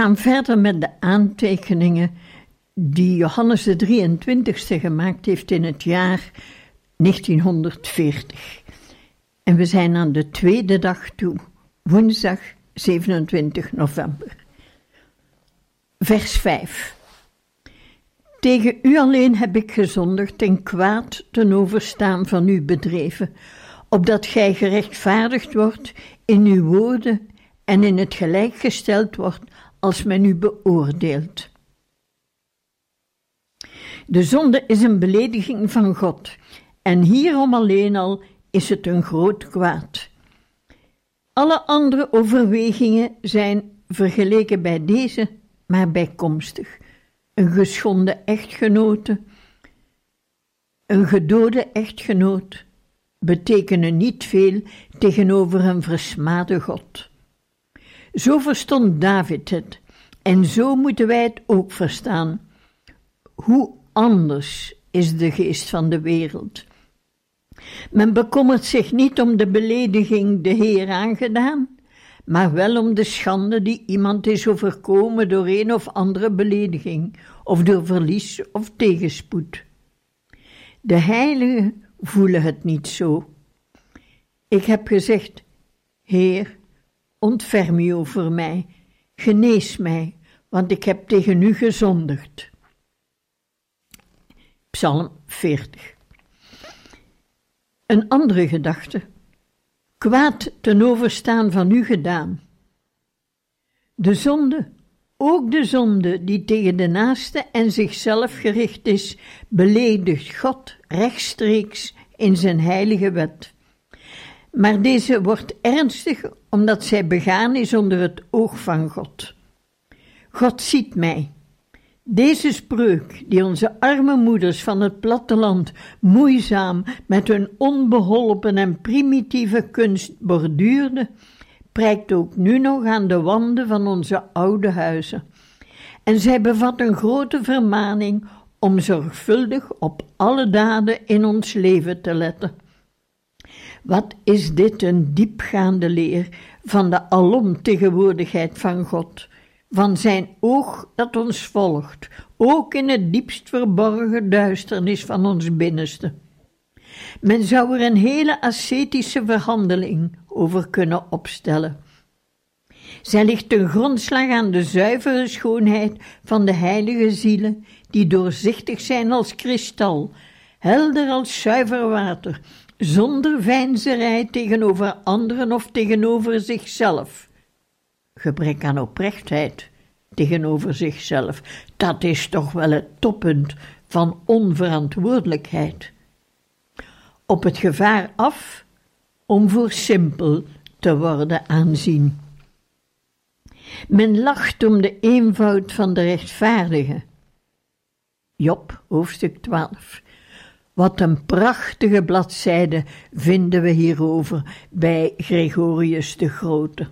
Gaan verder met de aantekeningen die Johannes de 23ste gemaakt heeft in het jaar 1940. En we zijn aan de tweede dag toe, woensdag 27 november. Vers 5. Tegen u alleen heb ik gezondigd en kwaad ten overstaan van u bedreven, opdat gij gerechtvaardigd wordt in uw woorden en in het gelijk gesteld wordt als men u beoordeelt. De zonde is een belediging van God en hierom alleen al is het een groot kwaad. Alle andere overwegingen zijn vergeleken bij deze maar bijkomstig. Een geschonden echtgenote, een gedode echtgenoot betekenen niet veel tegenover een versmade God. Zo verstond David het, en zo moeten wij het ook verstaan. Hoe anders is de geest van de wereld? Men bekommert zich niet om de belediging de Heer aangedaan, maar wel om de schande die iemand is overkomen door een of andere belediging, of door verlies of tegenspoed. De heiligen voelen het niet zo. Ik heb gezegd: Heer, ontferm u over mij, genees mij, want ik heb tegen u gezondigd. Psalm 40. Een andere gedachte. Kwaad ten overstaan van u gedaan. De zonde, ook de zonde die tegen de naaste en zichzelf gericht is, beledigt God rechtstreeks in zijn heilige wet. Maar deze wordt ernstig omdat zij begaan is onder het oog van God. God ziet mij. Deze spreuk, die onze arme moeders van het platteland moeizaam met hun onbeholpen en primitieve kunst borduurden, prijkt ook nu nog aan de wanden van onze oude huizen. En zij bevat een grote vermaning om zorgvuldig op alle daden in ons leven te letten. Wat is dit een diepgaande leer van de alomtegenwoordigheid van God, van zijn oog dat ons volgt, ook in het diepst verborgen duisternis van ons binnenste. Men zou er een hele ascetische verhandeling over kunnen opstellen. Zij ligt ten grondslag aan de zuivere schoonheid van de heilige zielen, die doorzichtig zijn als kristal, helder als zuiver water, zonder veinzerij tegenover anderen of tegenover zichzelf. Gebrek aan oprechtheid tegenover zichzelf, dat is toch wel het toppunt van onverantwoordelijkheid. Op het gevaar af om voor simpel te worden aanzien. Men lacht om de eenvoud van de rechtvaardige. Job, hoofdstuk 12. Wat een prachtige bladzijde vinden we hierover bij Gregorius de Grote.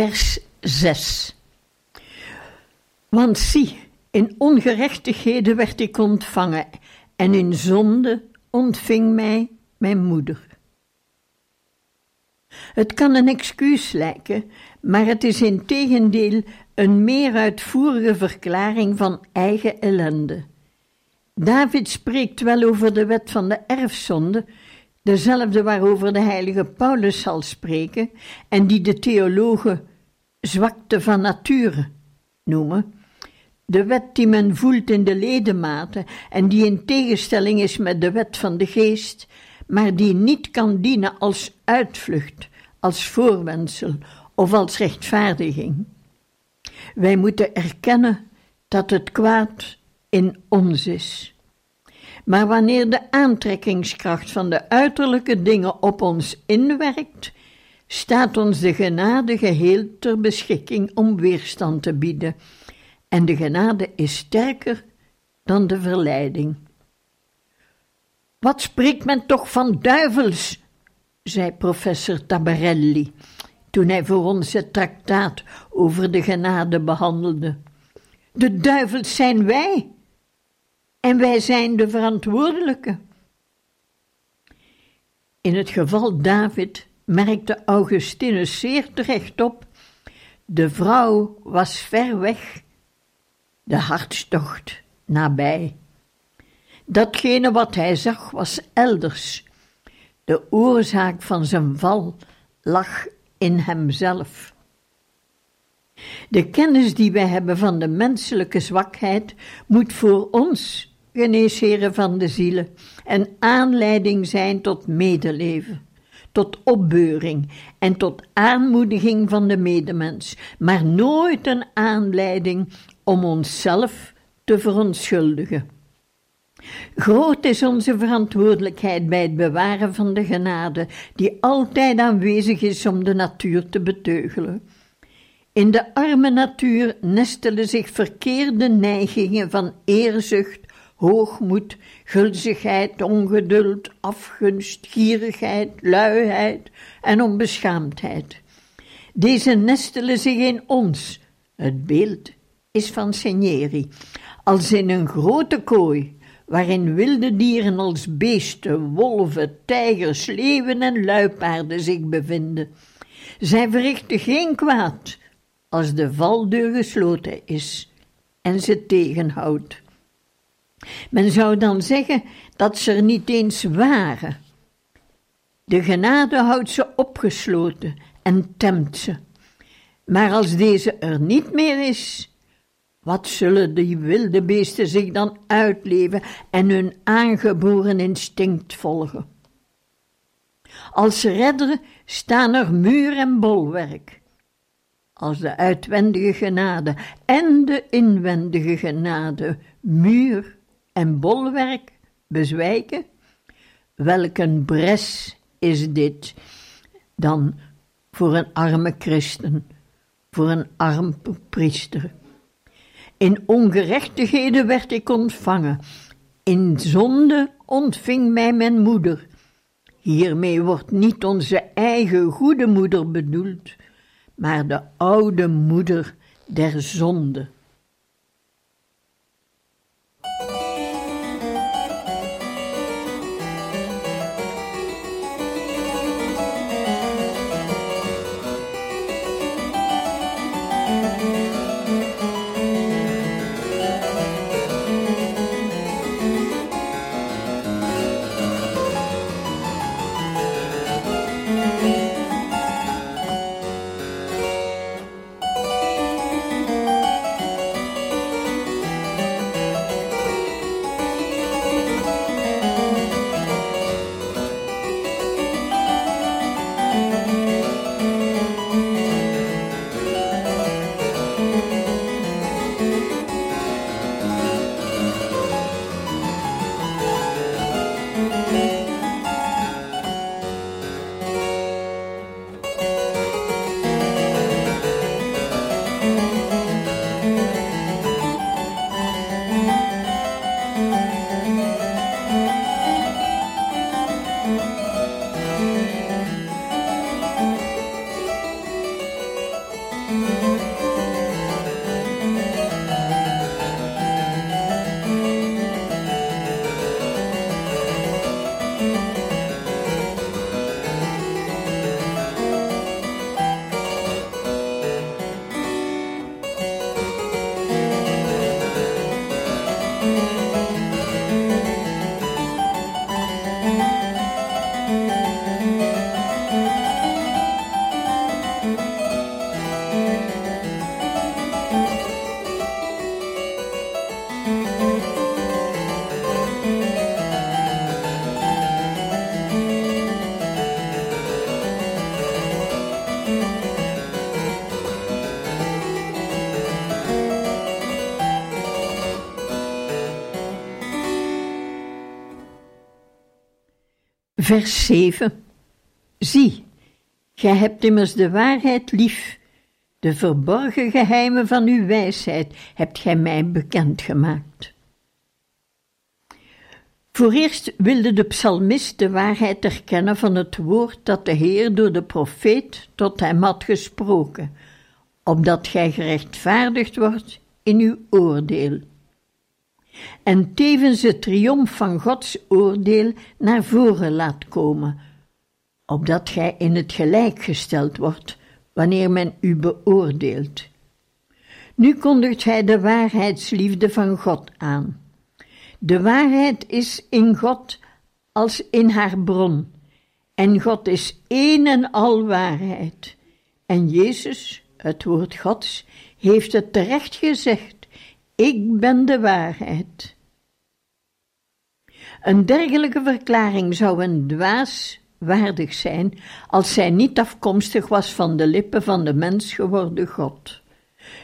Vers 6. Want zie, in ongerechtigheden werd ik ontvangen, en in zonde ontving mij mijn moeder. Het kan een excuus lijken, maar het is in tegendeel een meer uitvoerige verklaring van eigen ellende. David spreekt wel over de wet van de erfzonde, dezelfde waarover de heilige Paulus zal spreken en die de theologen zwakte van nature noemen. De wet die men voelt in de ledematen en die in tegenstelling is met de wet van de geest, maar die niet kan dienen als uitvlucht, als voorwendsel of als rechtvaardiging. Wij moeten erkennen dat het kwaad in ons is. Maar wanneer de aantrekkingskracht van de uiterlijke dingen op ons inwerkt, staat ons de genade geheel ter beschikking om weerstand te bieden. En de genade is sterker dan de verleiding. Wat spreekt men toch van duivels? zei professor Tabarelli toen hij voor ons het traktaat over de genade behandelde. De duivels zijn wij en wij zijn de verantwoordelijke. In het geval David merkte Augustinus zeer terecht op: de vrouw was ver weg, de hartstocht nabij. Datgene wat hij zag was elders. De oorzaak van zijn val lag in hemzelf. De kennis die wij hebben van de menselijke zwakheid moet voor ons geneesheren van de zielen en aanleiding zijn tot medeleven, tot opbeuring en tot aanmoediging van de medemens, maar nooit een aanleiding om onszelf te verontschuldigen. Groot is onze verantwoordelijkheid bij het bewaren van de genade, die altijd aanwezig is om de natuur te beteugelen. In de arme natuur nestelen zich verkeerde neigingen van eerzucht, hoogmoed, gulzigheid, ongeduld, afgunst, gierigheid, luiheid en onbeschaamdheid. Deze nestelen zich in ons. Het beeld is van Senieri, als in een grote kooi, waarin wilde dieren als beesten, wolven, tijgers, leeuwen en luipaarden zich bevinden. Zij verrichten geen kwaad als de valdeur gesloten is en ze tegenhoudt. Men zou dan zeggen dat ze er niet eens waren. De genade houdt ze opgesloten en temt ze. Maar als deze er niet meer is, wat zullen die wilde beesten zich dan uitleven en hun aangeboren instinct volgen? Als redder staan er muur en bolwerk. Als de uitwendige genade en de inwendige genade muur en bolwerk bezwijken? Welk een bres is dit dan voor een arme christen, voor een arm priester? In ongerechtigheden werd ik ontvangen, in zonde ontving mij mijn moeder. Hiermee wordt niet onze eigen goede moeder bedoeld, maar de oude moeder der zonde. Vers 7. Zie, gij hebt immers de waarheid lief. De verborgen geheimen van uw wijsheid hebt gij mij bekendgemaakt. Voor eerst wilde de psalmist de waarheid erkennen van het woord dat de Heer door de profeet tot hem had gesproken, opdat gij gerechtvaardigd wordt in uw oordeel. En tevens de triomf van Gods oordeel naar voren laat komen, opdat gij in het gelijk gesteld wordt wanneer men u beoordeelt. Nu kondigt hij de waarheidsliefde van God aan. De waarheid is in God als in haar bron, en God is één en al waarheid. En Jezus, het woord Gods, heeft het terecht gezegd: Ik ben de waarheid. Een dergelijke verklaring zou een dwaas waardig zijn als zij niet afkomstig was van de lippen van de mens geworden God.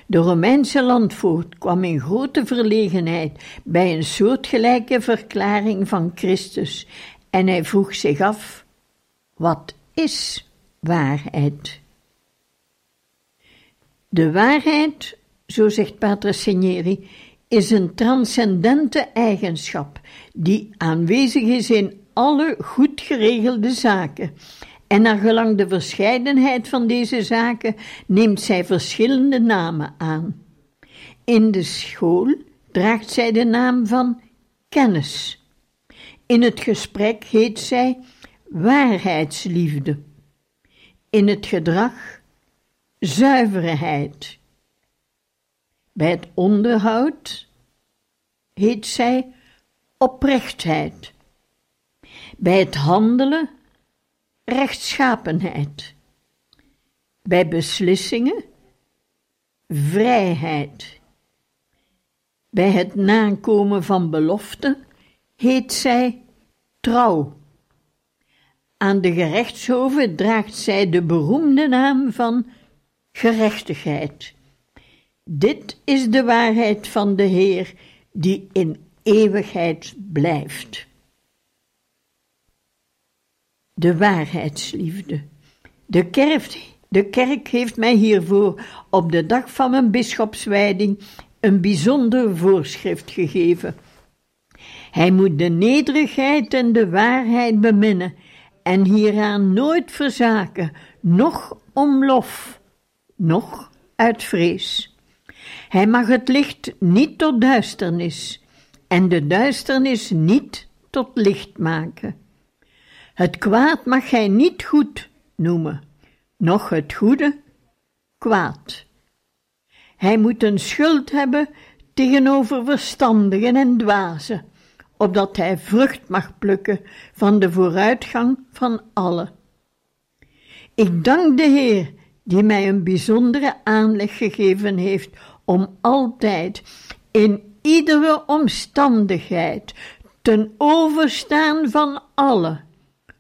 De Romeinse landvoogd kwam in grote verlegenheid bij een soortgelijke verklaring van Christus en hij vroeg zich af: wat is waarheid? De waarheid, zo zegt Pater Signeri, is een transcendente eigenschap die aanwezig is in alle goed geregelde zaken. En naar gelang de verscheidenheid van deze zaken neemt zij verschillende namen aan. In de school draagt zij de naam van kennis. In het gesprek heet zij waarheidsliefde. In het gedrag zuiverheid. Bij het onderhoud heet zij oprechtheid. Bij het handelen rechtschapenheid. Bij beslissingen vrijheid. Bij het nakomen van beloften heet zij trouw. Aan de gerechtshoven draagt zij de beroemde naam van gerechtigheid. Dit is de waarheid van de Heer, die in eeuwigheid blijft. De waarheidsliefde. De kerk, de kerk heeft mij hiervoor op de dag van mijn bisschopswijding een bijzonder voorschrift gegeven. Hij moet de nederigheid en de waarheid beminnen en hieraan nooit verzaken, noch om lof, noch uit vrees. Hij mag het licht niet tot duisternis en de duisternis niet tot licht maken. Het kwaad mag gij niet goed noemen, noch het goede kwaad. Hij moet een schuld hebben tegenover verstandigen en dwazen, opdat hij vrucht mag plukken van de vooruitgang van allen. Ik dank de Heer, die mij een bijzondere aanleg gegeven heeft om altijd in iedere omstandigheid ten overstaan van allen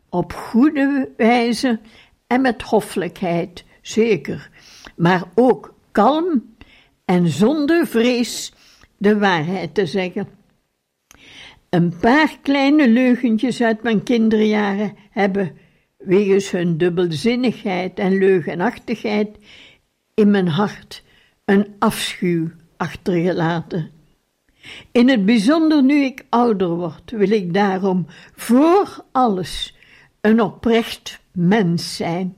op goede wijze en met hoffelijkheid, zeker, maar ook kalm en zonder vrees de waarheid te zeggen. Een paar kleine leugentjes uit mijn kinderjaren hebben, wegens hun dubbelzinnigheid en leugenachtigheid, in mijn hart een afschuw achtergelaten. In het bijzonder nu ik ouder word, wil ik daarom voor alles een oprecht mens zijn,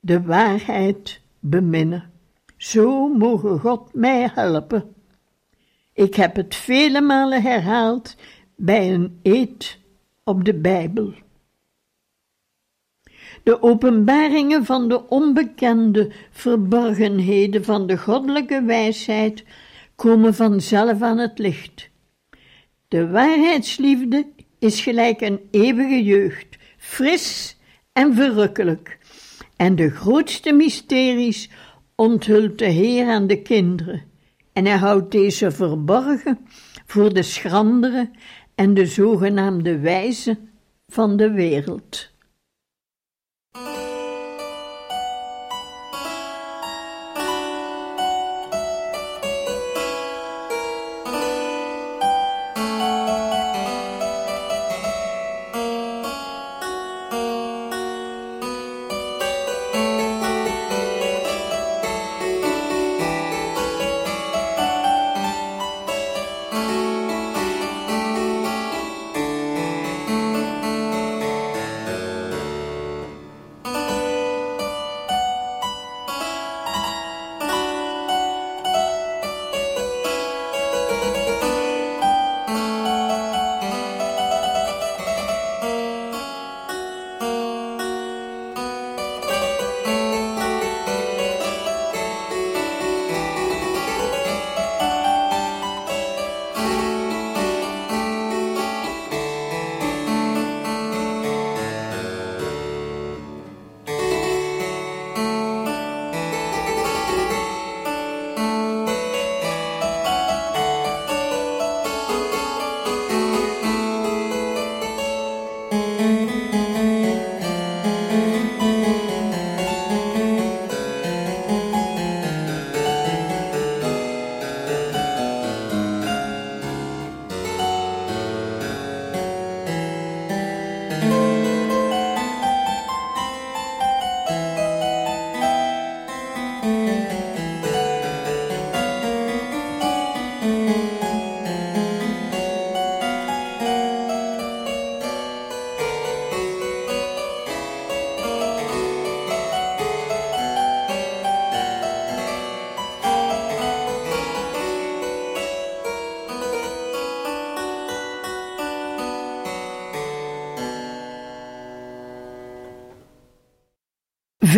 de waarheid beminnen. Zo mogen God mij helpen. Ik heb het vele malen herhaald bij een eed op de Bijbel. De openbaringen van de onbekende verborgenheden van de goddelijke wijsheid komen vanzelf aan het licht. De waarheidsliefde is gelijk een eeuwige jeugd, fris en verrukkelijk. En de grootste mysteries onthult de Heer aan de kinderen, en hij houdt deze verborgen voor de schrandere en de zogenaamde wijze van de wereld.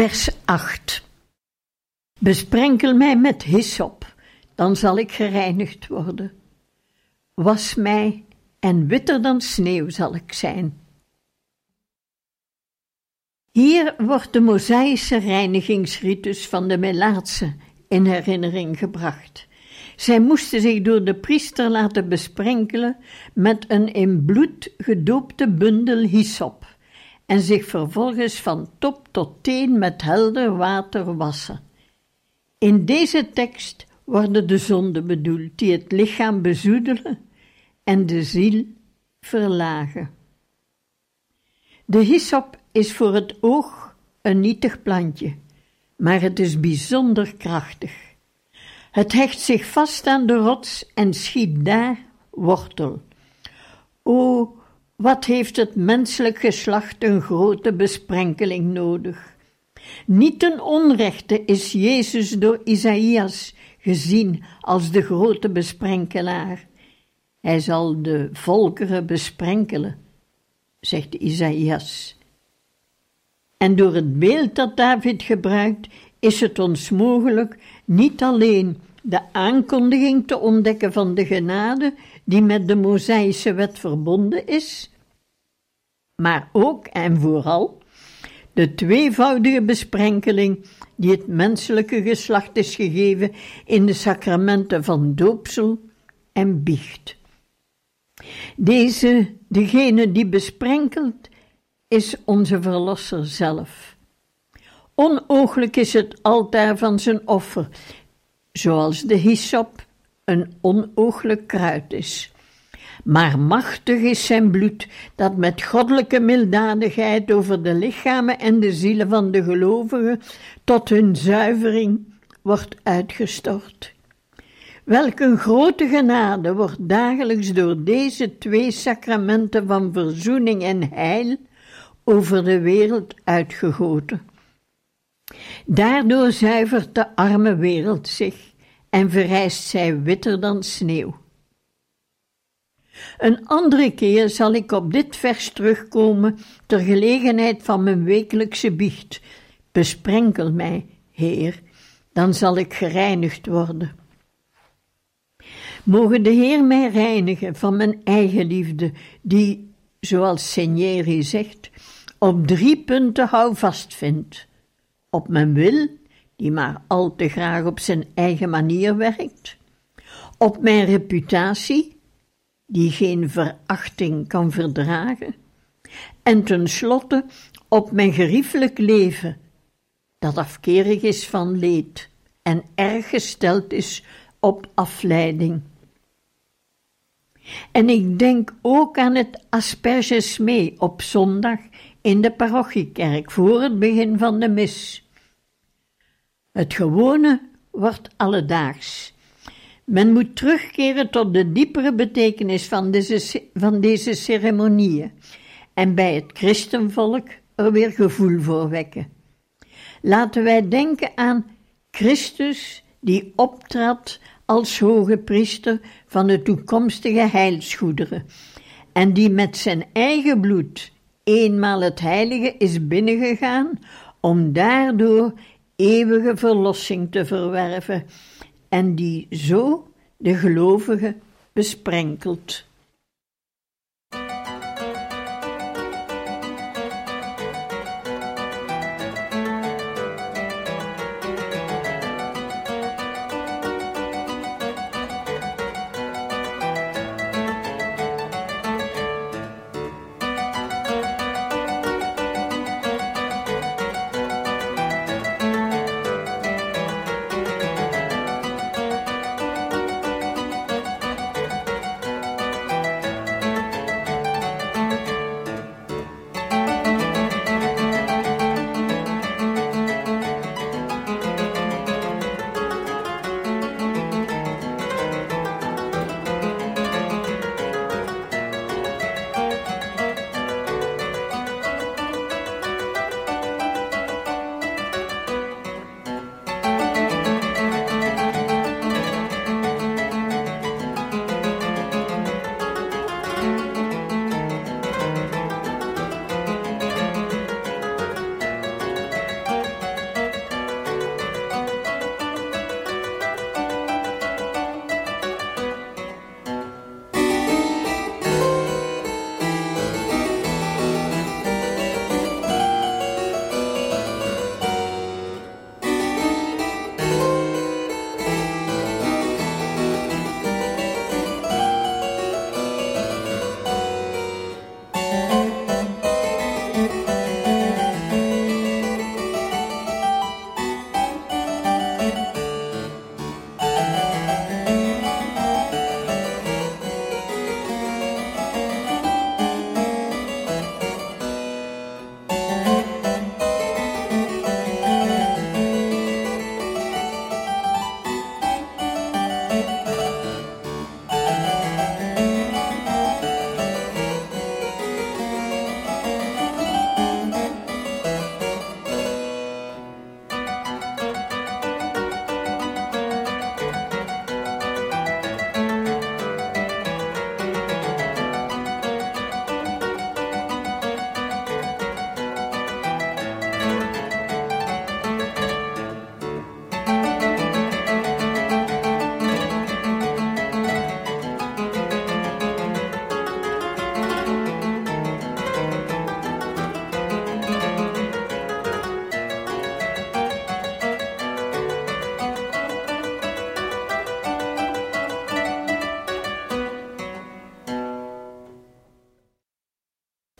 Vers 8. Besprenkel mij met hyssop, dan zal ik gereinigd worden. Was mij en witter dan sneeuw zal ik zijn. Hier wordt de Mosaïsche reinigingsritus van de Melaatse in herinnering gebracht. Zij moesten zich door de priester laten besprenkelen met een in bloed gedoopte bundel hyssop en zich vervolgens van top tot teen met helder water wassen. In deze tekst worden de zonden bedoeld die het lichaam bezoedelen en de ziel verlagen. De hyssop is voor het oog een nietig plantje, maar het is bijzonder krachtig. Het hecht zich vast aan de rots en schiet daar wortel. O, wat heeft het menselijk geslacht een grote besprenkeling nodig? Niet ten onrechte is Jezus door Isaïas gezien als de grote besprenkelaar. Hij zal de volkeren besprenkelen, zegt Isaïas. En door het beeld dat David gebruikt, is het ons mogelijk niet alleen de aankondiging te ontdekken van de genade die met de Mosaïsche wet verbonden is, maar ook en vooral de tweevoudige besprenkeling die het menselijke geslacht is gegeven in de sacramenten van doopsel en biecht. Deze, degene die besprenkelt, is onze Verlosser zelf. Onooglijk is het altaar van zijn offer, zoals de hyssop een onooglijk kruid is. Maar machtig is zijn bloed, dat met goddelijke milddadigheid over de lichamen en de zielen van de gelovigen tot hun zuivering wordt uitgestort. Welk een grote genade wordt dagelijks door deze twee sacramenten van verzoening en heil over de wereld uitgegoten. Daardoor zuivert de arme wereld zich en verrijst zij witter dan sneeuw. Een andere keer zal ik op dit vers terugkomen ter gelegenheid van mijn wekelijkse biecht. Besprenkel mij, Heer, dan zal ik gereinigd worden. Mogen de Heer mij reinigen van mijn eigen liefde, die, zoals Seigneur zegt, op drie punten houvast vindt. Op mijn wil, die maar al te graag op zijn eigen manier werkt. Op mijn reputatie, die geen verachting kan verdragen. En tenslotte op mijn geriefelijk leven, dat afkerig is van leed en erg gesteld is op afleiding. En ik denk ook aan het asperges mee op zondag in de parochiekerk voor het begin van de mis. Het gewone wordt alledaags. Men moet terugkeren tot de diepere betekenis van deze, van deze ceremonieën en bij het christenvolk er weer gevoel voor wekken. Laten wij denken aan Christus die optrad als hoge priester van de toekomstige heilsgoederen en die met zijn eigen bloed eenmaal het heilige is binnengegaan om daardoor eeuwige verlossing te verwerven en die zo de gelovige besprenkelt.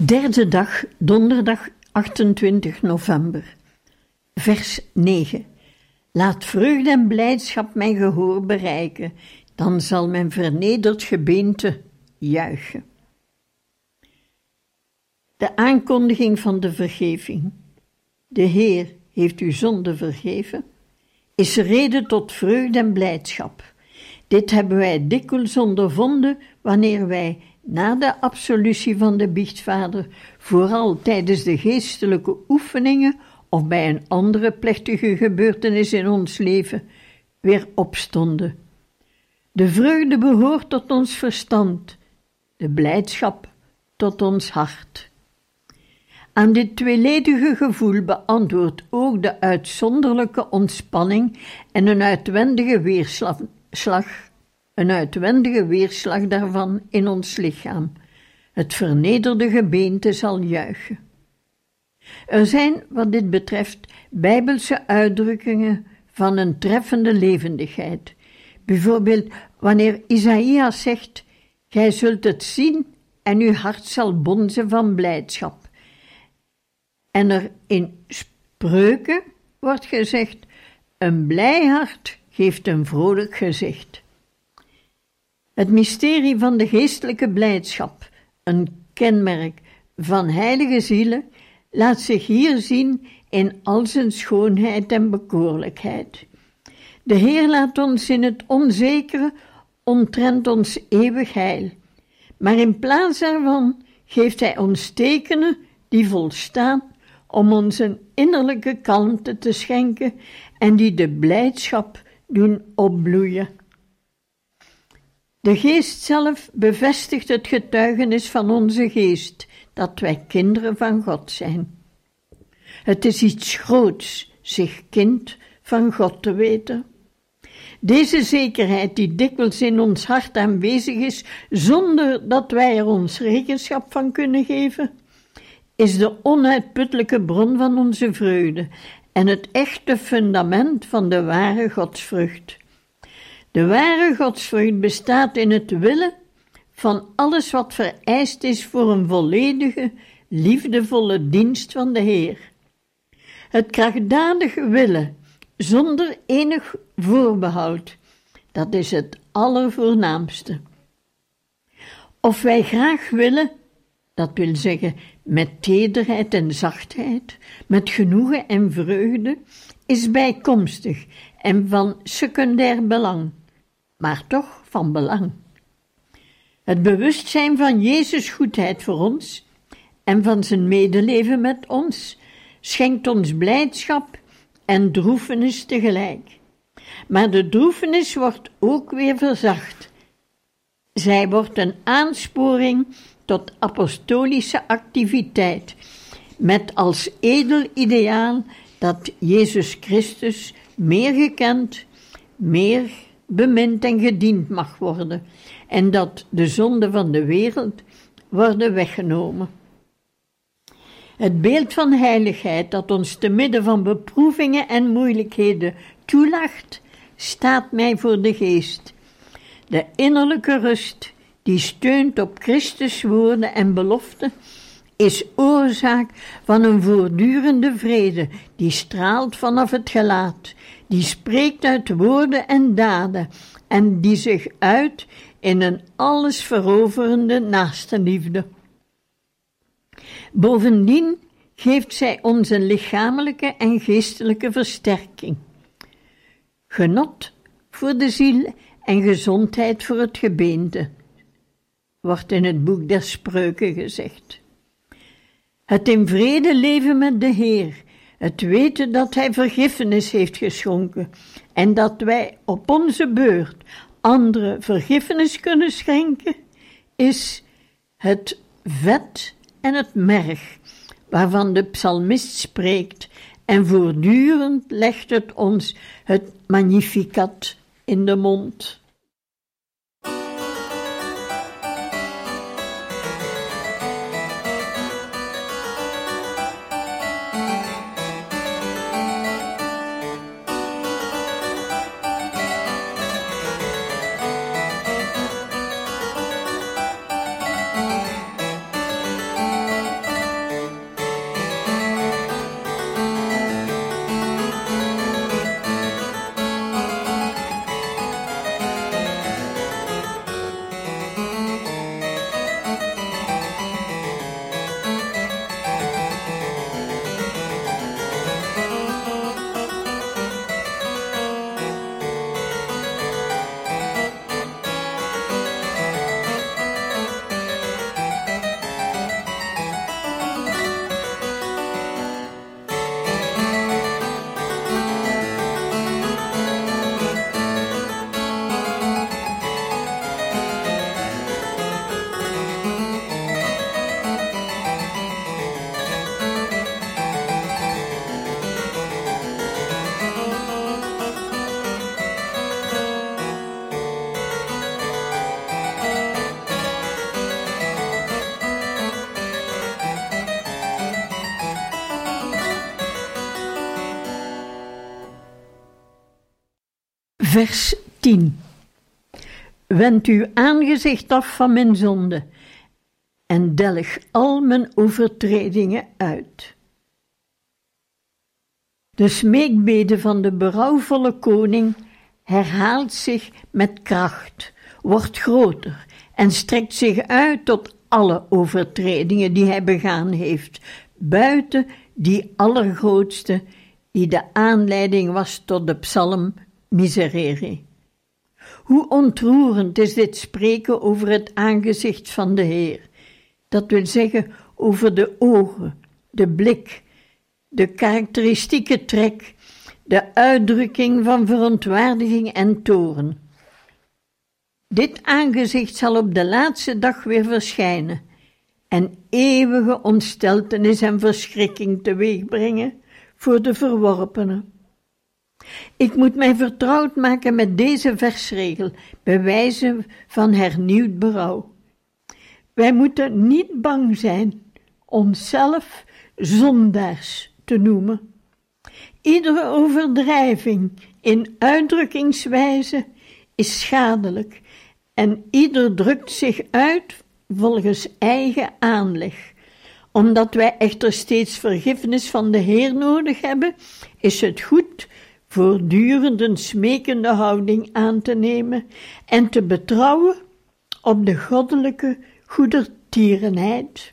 Derde dag, donderdag 28 november. Vers 9. Laat vreugde en blijdschap mijn gehoor bereiken, dan zal mijn vernederd gebeente juichen. De aankondiging van de vergeving. De Heer heeft uw zonde vergeven, is reden tot vreugde en blijdschap. Dit hebben wij dikwijls ondervonden wanneer wij na de absolutie van de biechtvader, vooral tijdens de geestelijke oefeningen of bij een andere plechtige gebeurtenis in ons leven, weer opstonden. De vreugde behoort tot ons verstand, de blijdschap tot ons hart. Aan dit tweeledige gevoel beantwoordt ook de uitzonderlijke ontspanning en een uitwendige weerslag, een uitwendige weerslag daarvan in ons lichaam. Het vernederde gebeente zal juichen. Er zijn, wat dit betreft, bijbelse uitdrukkingen van een treffende levendigheid. Bijvoorbeeld wanneer Isaïas zegt: Gij zult het zien en uw hart zal bonzen van blijdschap. En er in spreuken wordt gezegd: Een blij hart geeft een vrolijk gezicht. Het mysterie van de geestelijke blijdschap, een kenmerk van heilige zielen, laat zich hier zien in al zijn schoonheid en bekoorlijkheid. De Heer laat ons in het onzekere omtrent ons eeuwig heil, maar in plaats daarvan geeft Hij ons tekenen die volstaan om ons een innerlijke kalmte te schenken en die de blijdschap doen opbloeien. De geest zelf bevestigt het getuigenis van onze geest dat wij kinderen van God zijn. Het is iets groots zich kind van God te weten. Deze zekerheid, die dikwijls in ons hart aanwezig is, zonder dat wij er ons rekenschap van kunnen geven, is de onuitputtelijke bron van onze vreugde en het echte fundament van de ware godsvrucht. De ware godsvrucht bestaat in het willen van alles wat vereist is voor een volledige, liefdevolle dienst van de Heer. Het krachtdadig willen, zonder enig voorbehoud, dat is het allervoornaamste. Of wij graag willen, dat wil zeggen met tederheid en zachtheid, met genoegen en vreugde, is bijkomstig en van secundair belang, maar toch van belang. Het bewustzijn van Jezus' goedheid voor ons en van zijn medeleven met ons schenkt ons blijdschap en droefenis tegelijk. Maar de droefenis wordt ook weer verzacht. Zij wordt een aansporing tot apostolische activiteit, met als edel ideaal dat Jezus Christus meer gekend, meer bemind en gediend mag worden, en dat de zonden van de wereld worden weggenomen. Het beeld van heiligheid dat ons te midden van beproevingen en moeilijkheden toelacht, staat mij voor de geest. De innerlijke rust die steunt op Christus woorden en beloften, is oorzaak van een voortdurende vrede die straalt vanaf het gelaat, die spreekt uit woorden en daden en die zich uit in een alles veroverende naaste liefde. Bovendien geeft zij ons een lichamelijke en geestelijke versterking. Genot voor de ziel en gezondheid voor het gebeente, wordt in het boek der spreuken gezegd. Het in vrede leven met de Heer, het weten dat Hij vergiffenis heeft geschonken en dat wij op onze beurt anderen vergiffenis kunnen schenken, is het vet en het merg waarvan de psalmist spreekt en voortdurend legt het ons het magnificat in de mond. Vers 10. Wend uw aangezicht af van mijn zonde en delg al mijn overtredingen uit. De smeekbede van de berouwvolle koning herhaalt zich met kracht, wordt groter en strekt zich uit tot alle overtredingen die hij begaan heeft, buiten die allergrootste die de aanleiding was tot de psalm Miserere. Hoe ontroerend is dit spreken over het aangezicht van de Heer, dat wil zeggen over de ogen, de blik, de karakteristieke trek, de uitdrukking van verontwaardiging en toren. Dit aangezicht zal op de laatste dag weer verschijnen en eeuwige ontsteltenis en verschrikking teweegbrengen voor de verworpenen. Ik moet mij vertrouwd maken met deze versregel, bij wijze van hernieuwd berouw. Wij moeten niet bang zijn onszelf zondaars te noemen. Iedere overdrijving in uitdrukkingswijze is schadelijk en ieder drukt zich uit volgens eigen aanleg. Omdat wij echter steeds vergiffenis van de Heer nodig hebben, is het goed voortdurend een smekende houding aan te nemen en te betrouwen op de goddelijke goedertierenheid.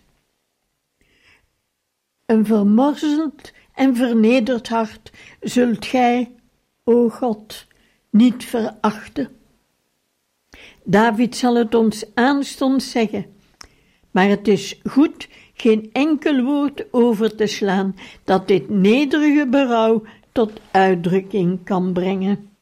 Een vermorzeld en vernederd hart zult gij, o God, niet verachten. David zal het ons aanstonds zeggen, maar het is goed geen enkel woord over te slaan dat dit nederige berouw tot uitdrukking kan brengen.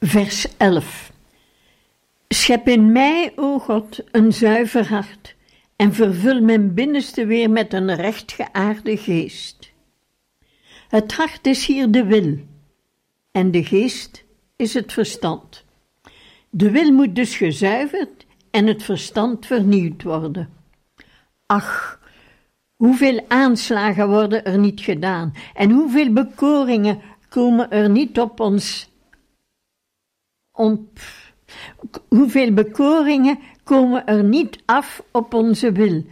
Vers 11. Schep in mij, o God, een zuiver hart en vervul mijn binnenste weer met een rechtgeaarde geest. Het hart is hier de wil en de geest is het verstand. De wil moet dus gezuiverd en het verstand vernieuwd worden. Ach, hoeveel aanslagen worden er niet gedaan en hoeveel bekoringen komen er niet op ons om, hoeveel bekoringen komen er niet af op onze wil,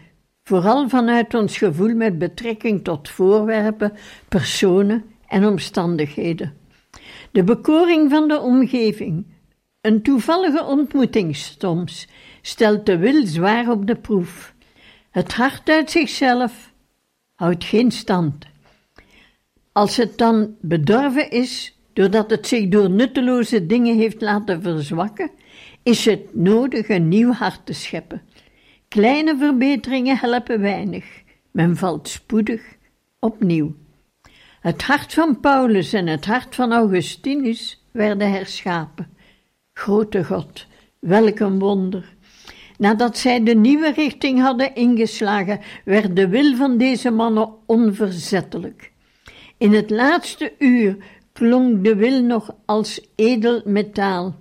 vooral vanuit ons gevoel met betrekking tot voorwerpen, personen en omstandigheden. De bekoring van de omgeving, een toevallige ontmoeting soms, stelt de wil zwaar op de proef. Het hart uit zichzelf houdt geen stand. Als het dan bedorven is, doordat het zich door nutteloze dingen heeft laten verzwakken, is het nodig een nieuw hart te scheppen. Kleine verbeteringen helpen weinig. Men valt spoedig opnieuw. Het hart van Paulus en het hart van Augustinus werden herschapen. Grote God, welk een wonder! Nadat zij de nieuwe richting hadden ingeslagen, werd de wil van deze mannen onverzettelijk. In het laatste uur klonk de wil nog als edel metaal.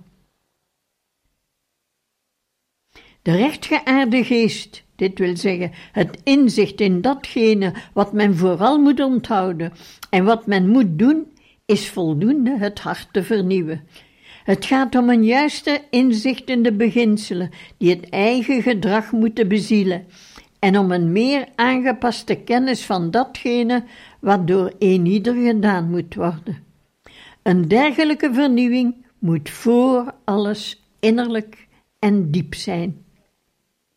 De rechtgeaarde geest, dit wil zeggen het inzicht in datgene wat men vooral moet onthouden en wat men moet doen, is voldoende het hart te vernieuwen. Het gaat om een juiste inzicht in de beginselen die het eigen gedrag moeten bezielen en om een meer aangepaste kennis van datgene wat door een ieder gedaan moet worden. Een dergelijke vernieuwing moet voor alles innerlijk en diep zijn,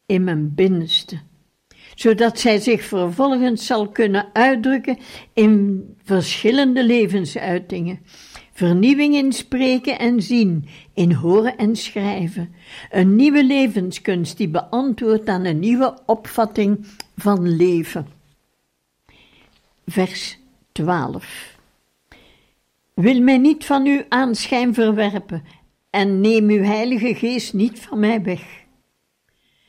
in mijn binnenste, zodat zij zich vervolgens zal kunnen uitdrukken in verschillende levensuitingen vernieuwing in spreken en zien, in horen en schrijven, een nieuwe levenskunst die beantwoordt aan een nieuwe opvatting van leven. Vers 12. Wil mij niet van uw aanschijn verwerpen en neem uw heilige geest niet van mij weg.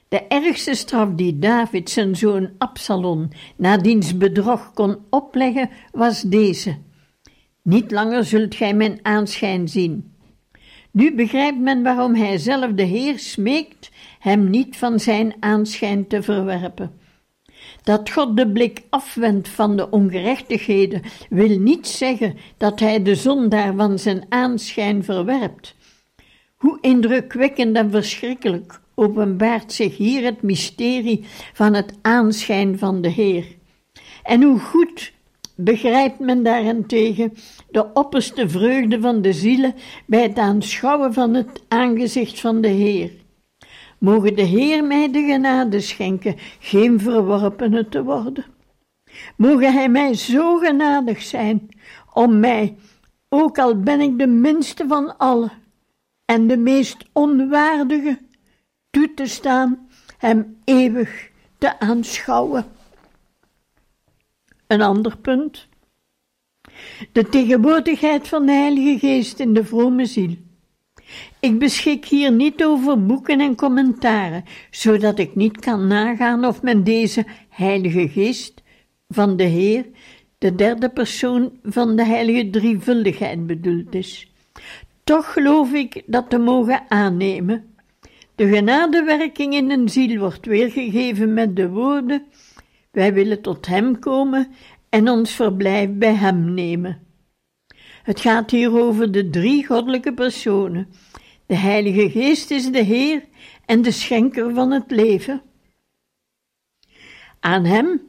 De ergste straf die David zijn zoon Absalom na diens bedrog kon opleggen was deze niet langer zult gij mijn aanschijn zien. Nu begrijpt men waarom hij zelf de Heer smeekt hem niet van zijn aanschijn te verwerpen. Dat God de blik afwendt van de ongerechtigheden wil niet zeggen dat hij de zondaar van zijn aanschijn verwerpt. Hoe indrukwekkend en verschrikkelijk openbaart zich hier het mysterie van het aanschijn van de Heer. En hoe goed begrijpt men daarentegen de opperste vreugde van de zielen bij het aanschouwen van het aangezicht van de Heer. Mogen de Heer mij de genade schenken geen verworpene te worden. Mogen Hij mij zo genadig zijn om mij, ook al ben ik de minste van allen en de meest onwaardige, toe te staan Hem eeuwig te aanschouwen. Een ander punt. De tegenwoordigheid van de Heilige Geest in de vrome ziel. Ik beschik hier niet over boeken en commentaren, zodat ik niet kan nagaan of men deze Heilige Geest van de Heer, de derde persoon van de Heilige Drievuldigheid bedoeld is. Toch geloof ik dat te mogen aannemen. De genadewerking in een ziel wordt weergegeven met de woorden wij willen tot Hem komen en ons verblijf bij Hem nemen. Het gaat hier over de drie goddelijke personen. De Heilige Geest is de Heer en de schenker van het leven. Aan Hem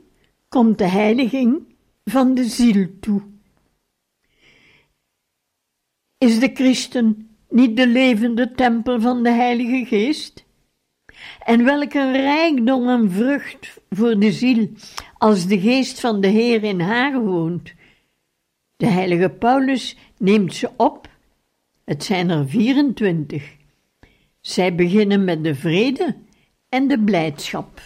komt de heiliging van de ziel toe. Is de christen niet de levende tempel van de Heilige Geest? En welke rijkdom en vrucht voor de ziel als de geest van de Heer in haar woont. De heilige Paulus neemt ze op. Het zijn er 24. Zij beginnen met de vrede en de blijdschap.